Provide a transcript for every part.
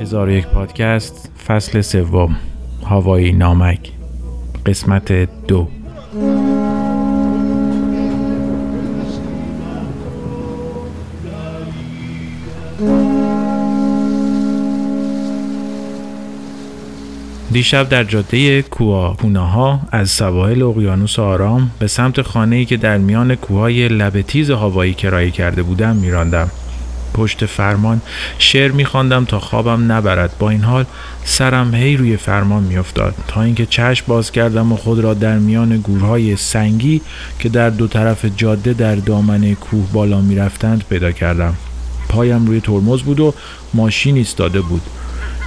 هزار یک پادکست فصل سوم هوایی نامک قسمت دو. دیشب در جاده ها از سواحل اقیانوس آرام به سمت خانه‌ای که در میان کوههای لب تیز هوایی کرایه کرده بودم میراندم. پشت فرمان شعر میخواندم تا خوابم نبرد. با این حال سرم هی روی فرمان میافتاد تا اینکه چشم باز کردم و خود را در میان گورهای سنگی که در دو طرف جاده در دامنه کوه بالا می‌رفتند پیدا کردم. پایم روی ترمز بود و ماشین ایستاده بود.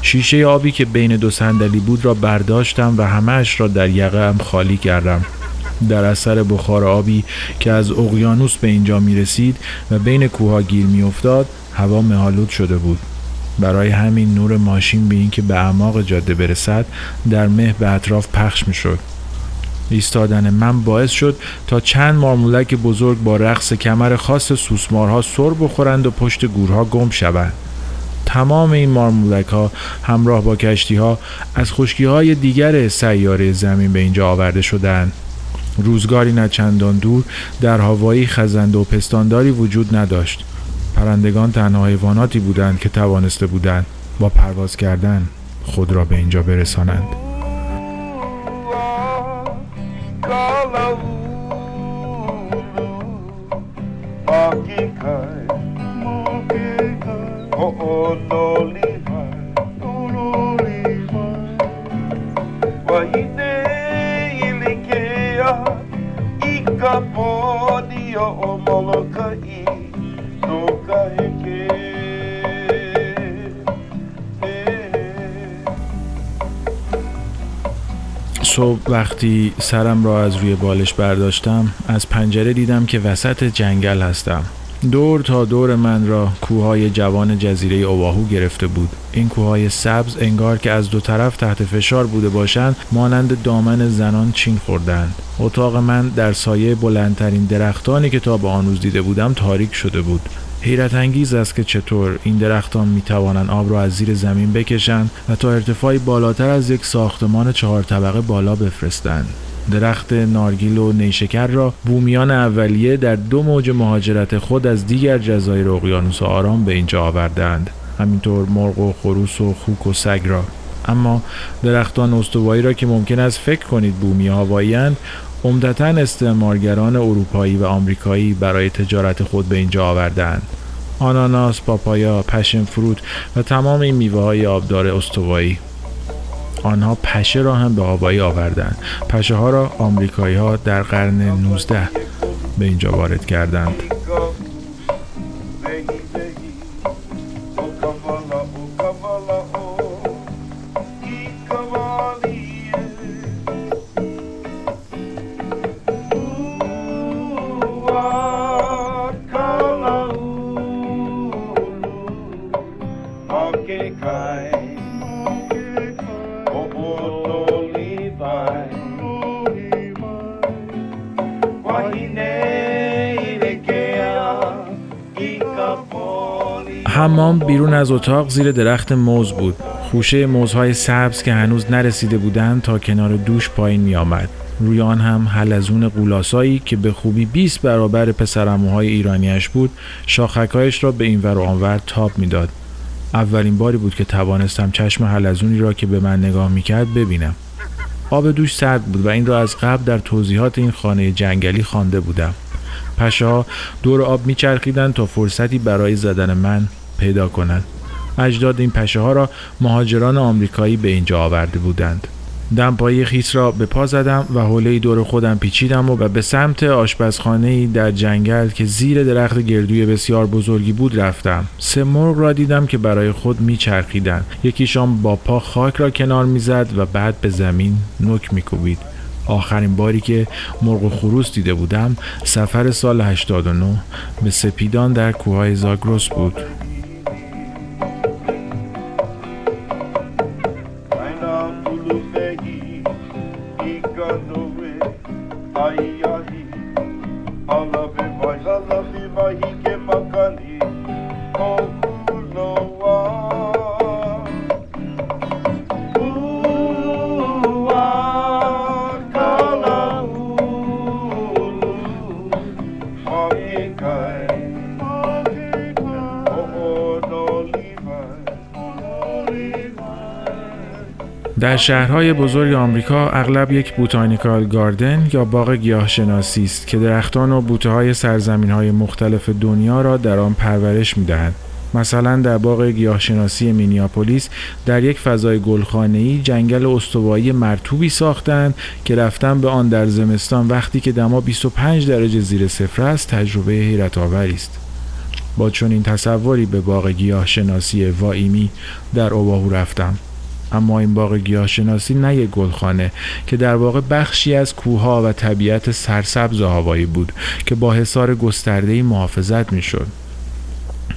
شیشه آبی که بین دو صندلی بود را برداشتم و همهش را در یقم خالی کردم. در اثر بخار آبی که از اقیانوس به اینجا می رسید و بین کوها گیر می افتاد هوا مهالود شده بود. برای همین نور ماشین به اینکه به اعماق جاده برسد در مه به اطراف پخش می شد ایستادن من باعث شد تا چند مارمولک بزرگ با رقص کمر خاص سوسمارها سر بخورند و پشت گورها گم شوند. تمام این مارمولک ها همراه با کشتی ها از خشکی های دیگر سیاره زمین به اینجا آورده شدند. روزگاری نه چندان دور در هوایی خزنده و پستانداری وجود نداشت. پرندگان تنها حیواناتی بودند که توانسته بودند با پرواز کردن خود را به اینجا برسانند. صبح وقتی سرم را از روی بالش برداشتم از پنجره دیدم که وسط جنگل هستم. دور تا دور من را کوههای جوان جزیره اوواهو گرفته بود. این کوههای سبز انگار که از دو طرف تحت فشار بوده باشند مانند دامن زنان چین خوردند اتاق من در سایه بلندترین درختانی که تا به آن روز دیده بودم تاریک شده بود. حیرت انگیز است که چطور این درختان می توانند آب را از زیر زمین بکشند و تا ارتفاعی بالاتر از یک ساختمان چهار طبقه بالا بفرستند. درخت نارگیل و نیشکر را بومیان اولیه در دو موج مهاجرت خود از دیگر جزایر اقیانوس آرام به اینجا آوردند. همینطور مرغ و خروس و خوک و سگ را. اما درختان استوایی را که ممکن است فکر کنید بومی هواییاند عمدتا استعمارگران اروپایی و آمریکایی برای تجارت خود به اینجا آوردند آناناس، پاپایا، پشن فروت و تمام این میوه های آبدار استوایی. آنها پشه را هم به هوایی آوردند. پشه ها را آمریکایی ها در قرن 19 به اینجا وارد کردند. حمام بیرون از اتاق زیر درخت موز بود خوشه موزهای سبز که هنوز نرسیده بودند تا کنار دوش پایین می آمد. روی آن هم حلزون قولاسایی که به خوبی 20 برابر پسرموهای ایرانیش بود شاخکهایش را به این ور و آنور تاب می‌داد. اولین باری بود که توانستم چشم حلزونی را که به من نگاه می‌کرد ببینم. آب دوش سرد بود و این را از قبل در توضیحات این خانه جنگلی خوانده بودم. پشه دور آب میچرخیدند تا فرصتی برای زدن من پیدا کند. اجداد این پشه ها را مهاجران آمریکایی به اینجا آورده بودند. دمپایی خیس را به پا زدم و حوله دور خودم پیچیدم و به سمت آشپزخانه در جنگل که زیر درخت گردوی بسیار بزرگی بود رفتم. سه مرغ را دیدم که برای خود میچرخیدند. یکیشان با پا خاک را کنار می‌زد و بعد به زمین نک میکوبید. آخرین باری که مرغ و خروس دیده بودم سفر سال 89 به سپیدان در کوههای زاگروس بود. Ulumegi Iganove Ayahi Alavi Vahi در شهرهای بزرگ آمریکا اغلب یک بوتانیکال گاردن یا باغ گیاهشناسی است که درختان و بوته های سرزمین های مختلف دنیا را در آن پرورش می دهند. مثلا در باغ گیاهشناسی مینیاپولیس در یک فضای گلخانه‌ای جنگل استوایی مرتوبی ساختند که رفتن به آن در زمستان وقتی که دما 25 درجه زیر صفر است تجربه حیرت آوری است. با چنین تصوری به باغ گیاهشناسی وایمی در اوباهو رفتم. اما این باغ گیاهشناسی نه یک گلخانه که در واقع بخشی از کوهها و طبیعت سرسبز هوایی بود که با حصار گسترده‌ای محافظت می‌شد.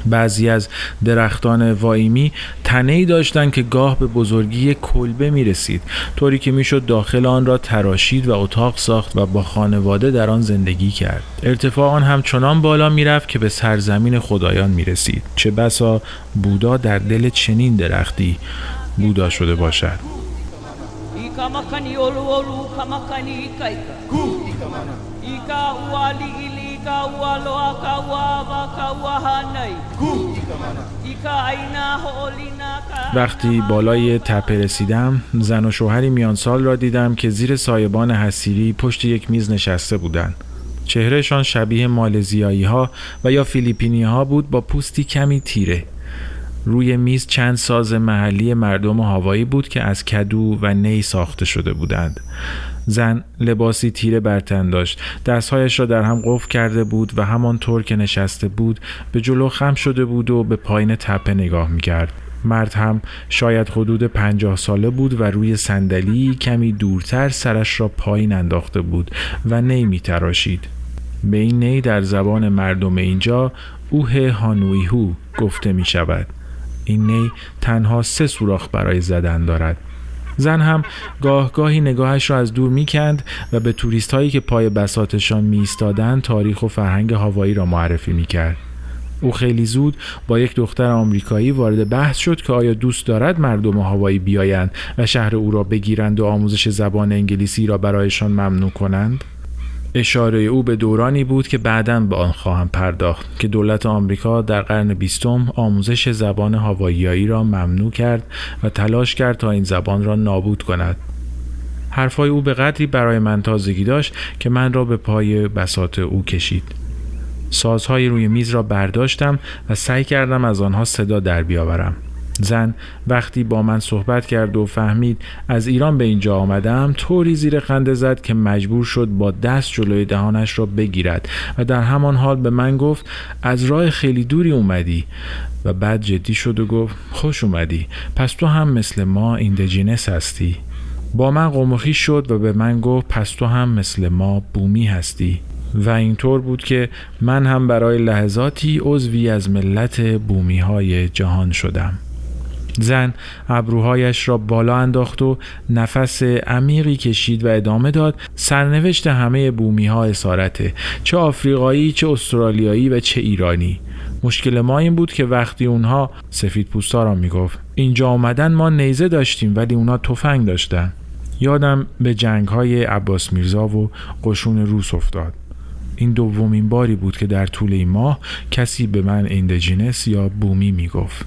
بعضی از درختان وایمی تنه ای داشتند که گاه به بزرگی کلبه می رسید طوری که می‌شد داخل آن را تراشید و اتاق ساخت و با خانواده در آن زندگی کرد ارتفاع آن هم چنان بالا می‌رفت که به سرزمین خدایان می رسید چه بسا بودا در دل چنین درختی بودا شده باشد وقتی بالای تپه رسیدم زن و شوهری میان سال را دیدم که زیر سایبان حسیری پشت یک میز نشسته بودند. چهرهشان شبیه مالزیایی ها و یا فیلیپینی ها بود با پوستی کمی تیره روی میز چند ساز محلی مردم هوایی بود که از کدو و نی ساخته شده بودند زن لباسی تیره برتن داشت دستهایش را در هم قفل کرده بود و همانطور که نشسته بود به جلو خم شده بود و به پایین تپه نگاه می‌کرد مرد هم شاید حدود پنجاه ساله بود و روی صندلی کمی دورتر سرش را پایین انداخته بود و نی می تراشید. به این نی در زبان مردم اینجا اوه هانویهو گفته می شود. این نی تنها سه سوراخ برای زدن دارد زن هم گاه گاهی نگاهش را از دور می‌کند و به توریست هایی که پای بساتشان می تاریخ و فرهنگ هوایی را معرفی می‌کرد. او خیلی زود با یک دختر آمریکایی وارد بحث شد که آیا دوست دارد مردم هوایی بیایند و شهر او را بگیرند و آموزش زبان انگلیسی را برایشان ممنوع کنند؟ اشاره او به دورانی بود که بعدا به آن خواهم پرداخت که دولت آمریکا در قرن بیستم آموزش زبان هاواییایی را ممنوع کرد و تلاش کرد تا این زبان را نابود کند. حرفای او به قدری برای من تازگی داشت که من را به پای بساط او کشید. سازهای روی میز را برداشتم و سعی کردم از آنها صدا در بیاورم. زن وقتی با من صحبت کرد و فهمید از ایران به اینجا آمدم طوری زیر خنده زد که مجبور شد با دست جلوی دهانش را بگیرد و در همان حال به من گفت از راه خیلی دوری اومدی. و بعد جدی شد و گفت خوش اومدی پس تو هم مثل ما ایندجینس هستی. با من قمخی شد و به من گفت پس تو هم مثل ما بومی هستی. و اینطور بود که من هم برای لحظاتی عضوی از ملت بومی های جهان شدم. زن ابروهایش را بالا انداخت و نفس عمیقی کشید و ادامه داد سرنوشت همه بومی ها اسارته چه آفریقایی چه استرالیایی و چه ایرانی. مشکل ما این بود که وقتی اونها سفید پوستا را می‌گفت. اینجا آمدن ما نیزه داشتیم ولی اونا تفنگ داشتن. یادم به جنگ های عباس میرزا و قشون روس افتاد. این دومین باری بود که در طول این ماه کسی به من ایندجینس یا بومی می‌گفت.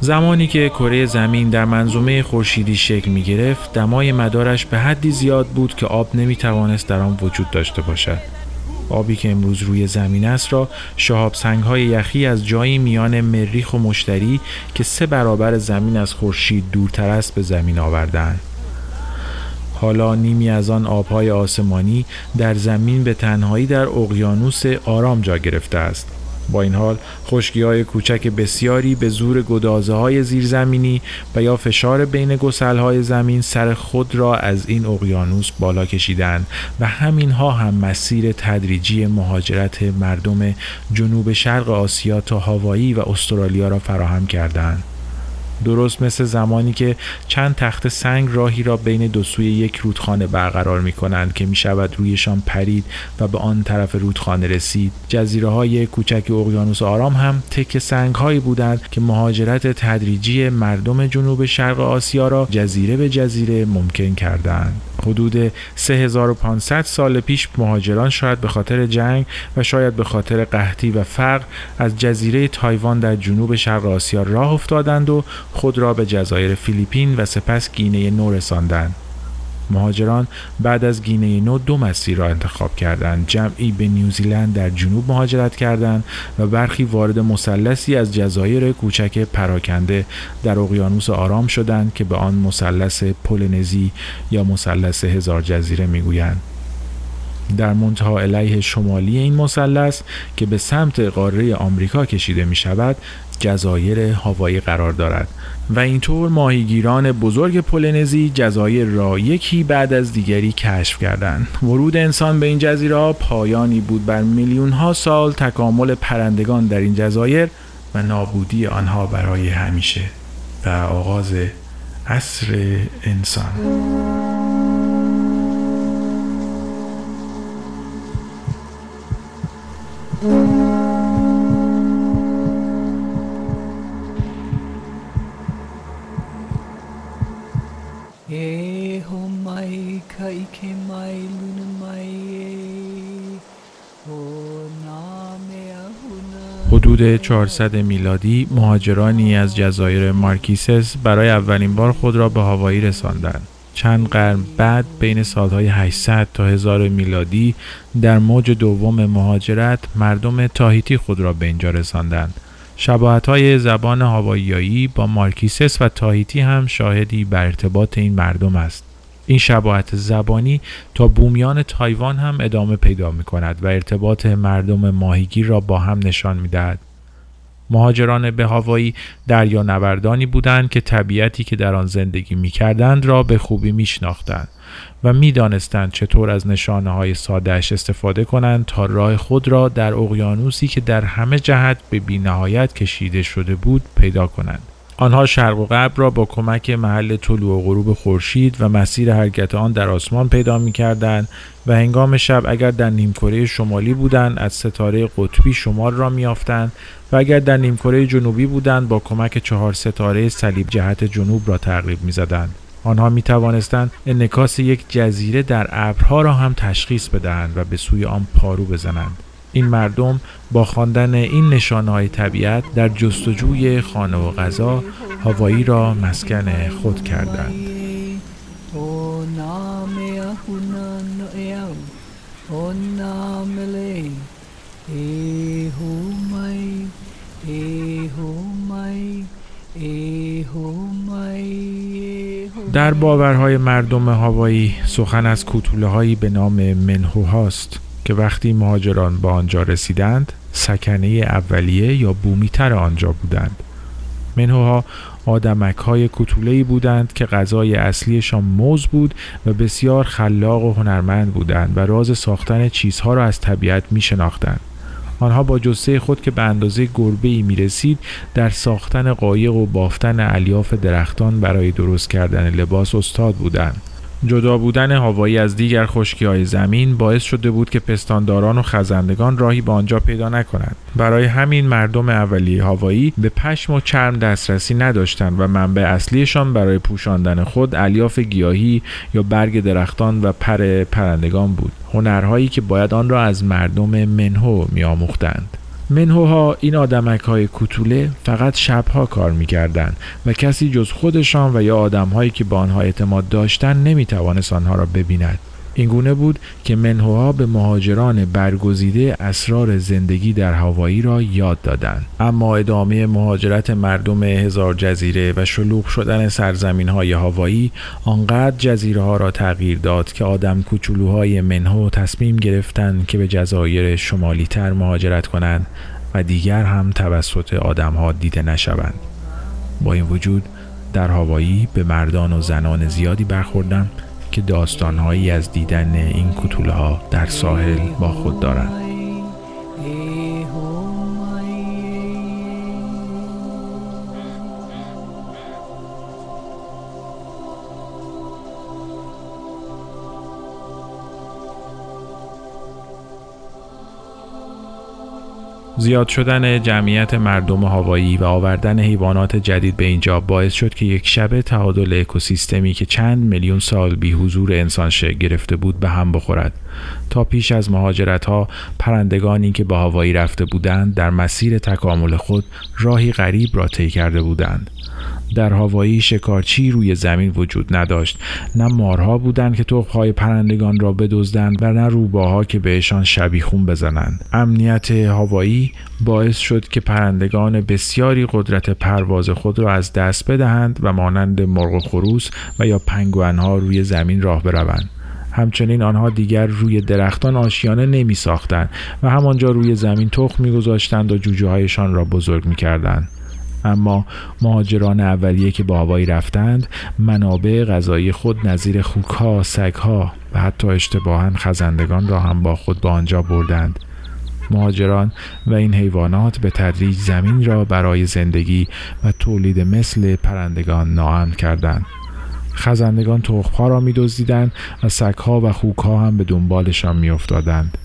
زمانی که کره زمین در منظومه خورشیدی شکل می گرفت دمای مدارش به حدی زیاد بود که آب نمی توانست در آن وجود داشته باشد آبی که امروز روی زمین است را شهاب سنگ های یخی از جایی میان مریخ و مشتری که سه برابر زمین از خورشید دورتر است به زمین آوردند. حالا نیمی از آن آبهای آسمانی در زمین به تنهایی در اقیانوس آرام جا گرفته است. با این حال خشکی های کوچک بسیاری به زور گدازه های زیرزمینی و یا فشار بین گسل های زمین سر خود را از این اقیانوس بالا کشیدند و همینها هم مسیر تدریجی مهاجرت مردم جنوب شرق آسیا تا هاوایی و استرالیا را فراهم کردند. درست مثل زمانی که چند تخت سنگ راهی را بین دو سوی یک رودخانه برقرار می کنند که می شود رویشان پرید و به آن طرف رودخانه رسید. جزیره های کوچک اقیانوس آرام هم تک سنگ هایی بودند که مهاجرت تدریجی مردم جنوب شرق آسیا را جزیره به جزیره ممکن کردند. حدود 3500 سال پیش مهاجران شاید به خاطر جنگ و شاید به خاطر قحطی و فقر از جزیره تایوان در جنوب شرق آسیا راه افتادند و خود را به جزایر فیلیپین و سپس گینه نو رساندند. مهاجران بعد از گینه نو دو مسیر را انتخاب کردند. جمعی به نیوزیلند در جنوب مهاجرت کردند و برخی وارد مثلثی از جزایر کوچک پراکنده در اقیانوس آرام شدند که به آن مثلث پولنزی یا مثلث هزار جزیره می‌گویند. در منتها علیه شمالی این مثلث که به سمت قاره آمریکا کشیده می شود جزایر هاوایی قرار دارد و اینطور ماهیگیران بزرگ پولنزی جزایر را یکی بعد از دیگری کشف کردند. ورود انسان به این جزیره پایانی بود بر میلیون ها سال تکامل پرندگان در این جزایر و نابودی آنها برای همیشه و آغاز عصر انسان. حدود 400 میلادی مهاجرانی از جزایر مارکیسس برای اولین بار خود را به هاوایی رساندند. چند قرن بعد بین سالهای 800 تا 1000 میلادی در موج دوم مهاجرت مردم تاهیتی خود را به اینجا رساندند. شباهت های زبان هاواییایی با مارکیسس و تاهیتی هم شاهدی بر ارتباط این مردم است. این شباهت زبانی تا بومیان تایوان هم ادامه پیدا می کند و ارتباط مردم ماهیگیر را با هم نشان می دهد. مهاجران به هوایی دریا نوردانی بودند که طبیعتی که در آن زندگی می کردند را به خوبی می شناختند و می دانستند چطور از نشانه های سادهش استفاده کنند تا راه خود را در اقیانوسی که در همه جهت به بینهایت کشیده شده بود پیدا کنند. آنها شرق و غرب را با کمک محل طلوع و غروب خورشید و مسیر حرکت آن در آسمان پیدا می کردن و هنگام شب اگر در نیمکره شمالی بودند از ستاره قطبی شمال را میافتند و اگر در نیمکره جنوبی بودند با کمک چهار ستاره صلیب جهت جنوب را تقریب می‌زدند. آنها می توانستند انکاس یک جزیره در ابرها را هم تشخیص بدهند و به سوی آن پارو بزنند. این مردم با خواندن این نشانه های طبیعت در جستجوی خانه و غذا هوایی را مسکن خود کردند. در باورهای مردم هوایی سخن از کوتوله هایی به نام منهو هاست که وقتی مهاجران به آنجا رسیدند سکنه اولیه یا بومیتر آنجا بودند منهوها آدمک های کتوله بودند که غذای اصلیشان موز بود و بسیار خلاق و هنرمند بودند و راز ساختن چیزها را از طبیعت می شناختند. آنها با جسه خود که به اندازه گربه ای می رسید در ساختن قایق و بافتن الیاف درختان برای درست کردن لباس استاد بودند. جدا بودن هوایی از دیگر خشکی های زمین باعث شده بود که پستانداران و خزندگان راهی به آنجا پیدا نکنند. برای همین مردم اولیه هوایی به پشم و چرم دسترسی نداشتند و منبع اصلیشان برای پوشاندن خود الیاف گیاهی یا برگ درختان و پر پرندگان بود. هنرهایی که باید آن را از مردم منهو میآموختند. منهوها این آدمک های کتوله فقط شبها کار می‌کردند و کسی جز خودشان و یا آدمهایی که به آنها اعتماد داشتند نمی‌توانست آنها را ببیند. اینگونه بود که منهوها به مهاجران برگزیده اسرار زندگی در هوایی را یاد دادند. اما ادامه مهاجرت مردم هزار جزیره و شلوغ شدن سرزمین های هوایی آنقدر جزیره ها را تغییر داد که آدم کوچولوهای منهو تصمیم گرفتند که به جزایر شمالی تر مهاجرت کنند و دیگر هم توسط آدم ها دیده نشوند. با این وجود در هوایی به مردان و زنان زیادی برخوردم که داستانهایی از دیدن این کتوله ها در ساحل با خود دارند. زیاد شدن جمعیت مردم هوایی و آوردن حیوانات جدید به اینجا باعث شد که یک شبه تعادل اکوسیستمی که چند میلیون سال بی حضور انسان شکل گرفته بود به هم بخورد. تا پیش از مهاجرت ها پرندگانی که به هوایی رفته بودند در مسیر تکامل خود راهی غریب را طی کرده بودند. در هوایی شکارچی روی زمین وجود نداشت. نه مارها بودند که تخمهای پرندگان را بدزدند و نه روباها که بهشان شبیخون بزنند. امنیت هوایی باعث شد که پرندگان بسیاری قدرت پرواز خود را از دست بدهند و مانند مرغ و خروس و یا پنگوانها روی زمین راه بروند. همچنین آنها دیگر روی درختان آشیانه نمی ساختند و همانجا روی زمین تخم می گذاشتند و جوجه هایشان را بزرگ می کردند. اما مهاجران اولیه که با هوایی رفتند منابع غذایی خود نظیر خوکها، سگها و حتی اشتباها خزندگان را هم با خود به آنجا بردند. مهاجران و این حیوانات به تدریج زمین را برای زندگی و تولید مثل پرندگان ناامن کردند. خزندگان تخمها را میدزدیدند و سگها و خوکها هم به دنبالشان میافتادند.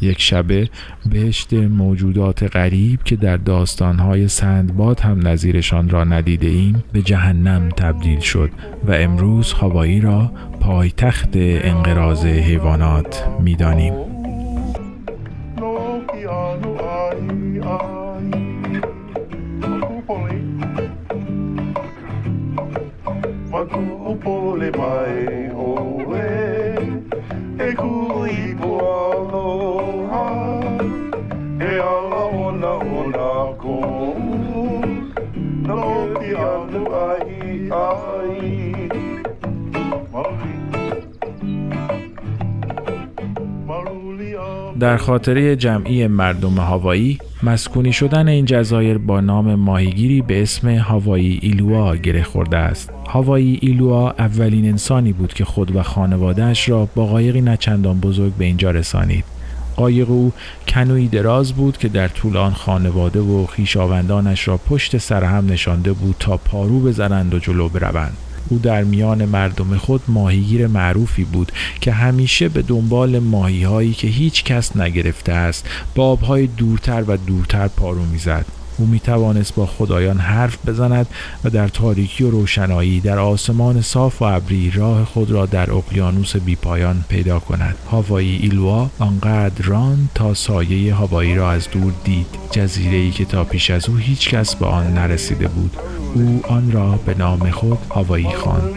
یک شبه بهشت موجودات غریب که در داستانهای سندباد هم نظیرشان را ندیده ایم به جهنم تبدیل شد و امروز هوایی را پایتخت انقراض حیوانات می‌دانیم. در خاطره جمعی مردم هاوایی مسکونی شدن این جزایر با نام ماهیگیری به اسم هاوایی ایلوا گره خورده است. هاوایی ایلوا اولین انسانی بود که خود و خانوادهش را با قایقی نچندان بزرگ به اینجا رسانید. قایق او کنوی دراز بود که در طول آن خانواده و خیشاوندانش را پشت سر هم نشانده بود تا پارو بزنند و جلو بروند. او در میان مردم خود ماهیگیر معروفی بود که همیشه به دنبال ماهی هایی که هیچ کس نگرفته است با آبهای دورتر و دورتر پارو می‌زد. او می توانست با خدایان حرف بزند و در تاریکی و روشنایی در آسمان صاف و ابری راه خود را در اقیانوس بیپایان پیدا کند. هاوایی ایلوا آنقدر ران تا سایه هاوایی را از دور دید. جزیره ای که تا پیش از او هیچ کس به آن نرسیده بود. او آن را به نام خود هاوایی خواند.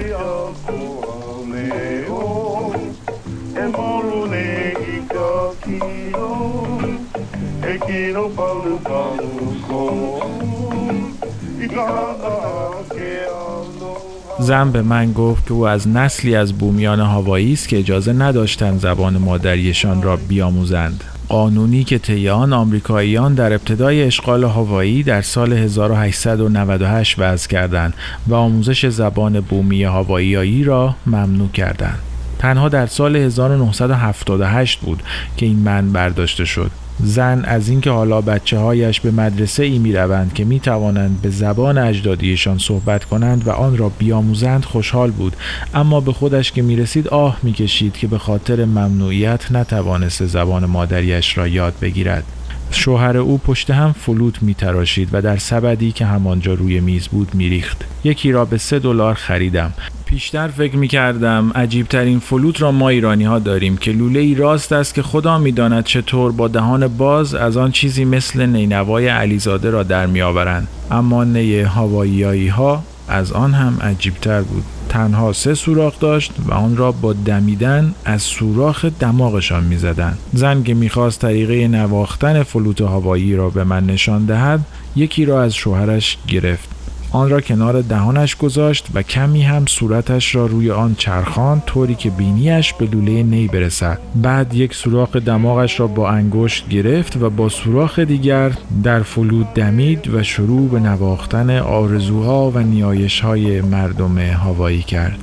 زن به من گفت که او از نسلی از بومیان هوایی است که اجازه نداشتند زبان مادریشان را بیاموزند قانونی که طی آن آمریکاییان در ابتدای اشغال هوایی در سال 1898 وضع کردند و آموزش زبان بومی هواییایی را ممنوع کردند. تنها در سال 1978 بود که این من برداشته شد. زن از اینکه حالا بچه هایش به مدرسه ای می روند که می توانند به زبان اجدادیشان صحبت کنند و آن را بیاموزند خوشحال بود. اما به خودش که می رسید آه می کشید که به خاطر ممنوعیت نتوانست زبان مادریش را یاد بگیرد. شوهر او پشت هم فلوت می تراشید و در سبدی که همانجا روی میز بود می ریخت. یکی را به سه دلار خریدم. پیشتر فکر می کردم عجیب ترین فلوت را ما ایرانی ها داریم که لوله ای راست است که خدا می داند چطور با دهان باز از آن چیزی مثل نینوای علیزاده را در می آورند اما نی هواییایی ها از آن هم عجیبتر بود. تنها سه سوراخ داشت و آن را با دمیدن از سوراخ دماغشان می‌زدند. زن که می‌خواست طریقه نواختن فلوت هوایی را به من نشان دهد یکی را از شوهرش گرفت. آن را کنار دهانش گذاشت و کمی هم صورتش را روی آن چرخان طوری که بینیش به لوله نی برسد. بعد یک سوراخ دماغش را با انگشت گرفت و با سوراخ دیگر در فلود دمید و شروع به نواختن آرزوها و نیایشهای مردم هوایی کرد.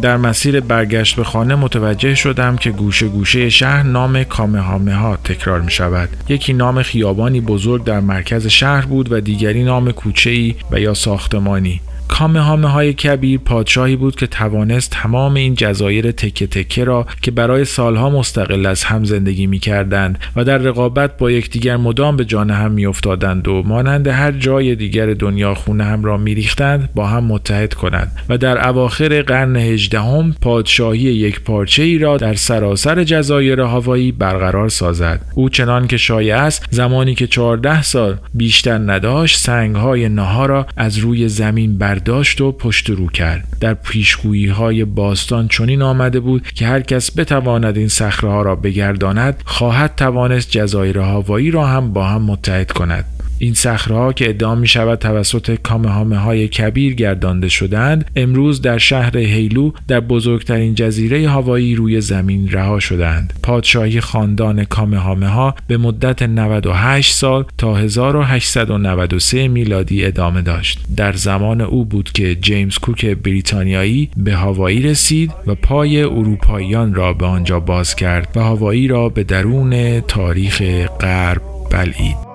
در مسیر برگشت به خانه متوجه شدم که گوشه گوشه شهر نام کامهامه ها تکرار می شود. یکی نام خیابانی بزرگ در مرکز شهر بود و دیگری نام کوچه و یا ساختمانی. کامهامه های کبیر پادشاهی بود که توانست تمام این جزایر تکه تکه را که برای سالها مستقل از هم زندگی می کردند و در رقابت با یکدیگر مدام به جان هم می افتادند و مانند هر جای دیگر دنیا خونه هم را می ریختند با هم متحد کنند و در اواخر قرن هجدهم پادشاهی یک پارچه ای را در سراسر جزایر هاوایی برقرار سازد. او چنان که شایع است زمانی که 14 سال بیشتر نداشت سنگ های نها را از روی زمین بر برداشت و پشت رو کرد. در پیشگویی های باستان چنین آمده بود که هر کس بتواند این صخره ها را بگرداند خواهد توانست جزایر هاوایی را هم با هم متحد کند. این صخره که ادعا می شود توسط کامهامه های کبیر گردانده شدند امروز در شهر هیلو در بزرگترین جزیره هوایی روی زمین رها شدند پادشاهی خاندان کامهامه ها به مدت 98 سال تا 1893 میلادی ادامه داشت. در زمان او بود که جیمز کوک بریتانیایی به هوایی رسید و پای اروپاییان را به آنجا باز کرد و هوایی را به درون تاریخ غرب بلعید.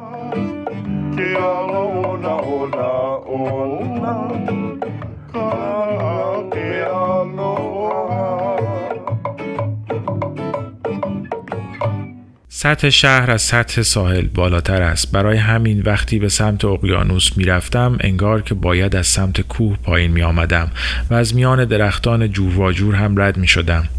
سطح شهر از سطح ساحل بالاتر است. برای همین وقتی به سمت اقیانوس می‌رفتم انگار که باید از سمت کوه پایین می آمدم و از میان درختان جور و جور هم رد می شدم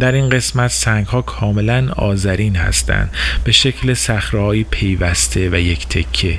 در این قسمت سنگ ها کاملا آذرین هستند. به شکل صخرههایی پیوسته و یک تکه.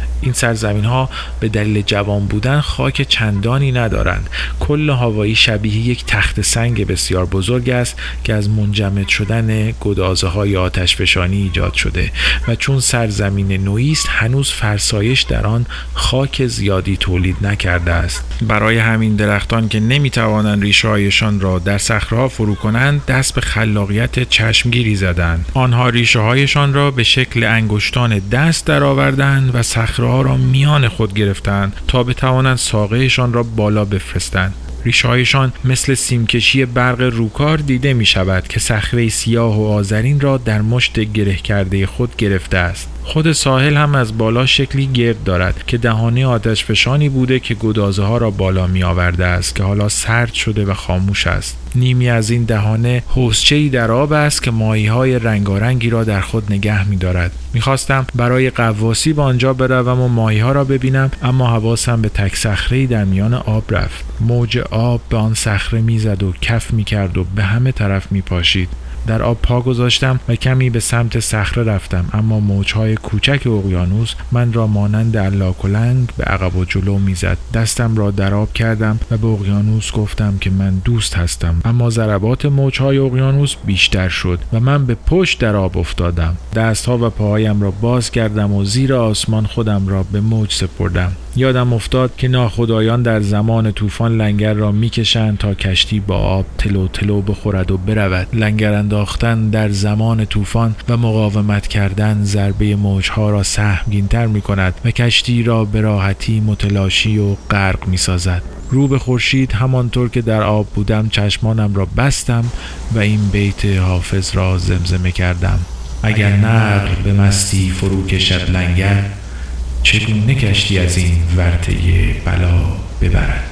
این سرزمین ها به دلیل جوان بودن خاک چندانی ندارند. کل هوایی شبیه یک تخت سنگ بسیار بزرگ است که از منجمد شدن گدازه های آتش فشانی ایجاد شده و چون سرزمین نوعی است هنوز فرسایش در آن خاک زیادی تولید نکرده است. برای همین درختان که نمی‌توانند ریشه را در صخره فرو کنند دست به خلاقیت چشمگیری زدند. آنها ریشه هایشان را به شکل انگشتان دست درآوردند و صخره را میان خود گرفتند تا بتوانند ساقهشان را بالا بفرستند. ریشهایشان مثل سیمکشی برق روکار دیده می شود که صخره سیاه و آذرین را در مشت گره کرده خود گرفته است. خود ساحل هم از بالا شکلی گرد دارد که دهانه آتش فشانی بوده که گدازه ها را بالا می آورده است که حالا سرد شده و خاموش است. نیمی از این دهانه حوزچه در آب است که ماهی های رنگارنگی را در خود نگه می دارد می‌خواستم برای قواسی به آنجا بروم و ماهی ها را ببینم اما حواسم به تک صخره در میان آب رفت. موج آب به آن صخره می‌زد و کف می‌کرد و به همه طرف میپاشید. در آب پا گذاشتم و کمی به سمت صخره رفتم. اما موجهای کوچک اقیانوس من را مانند الاکلنگ به عقب و جلو می‌زد. دستم را در آب کردم و به اقیانوس گفتم که من دوست هستم. اما ضربات موجهای اقیانوس بیشتر شد و من به پشت در آب افتادم. دستها و پاهایم را باز کردم و زیر آسمان خودم را به موج سپردم. یادم افتاد که ناخدایان در زمان طوفان لنگر را می‌کشند تا کشتی با آب تلو تلو بخورد و برود. لنگر انداختن در زمان طوفان و مقاومت کردن ضربه موجها را سهمگینتر می کند و کشتی را به راحتی متلاشی و غرق می سازد. رو به خورشید همانطور که در آب بودم چشمانم را بستم و این بیت حافظ را زمزمه کردم. اگر نقل به مستی فرو کشد لنگر. چگونه کشتی از این ورطه بلا ببرد.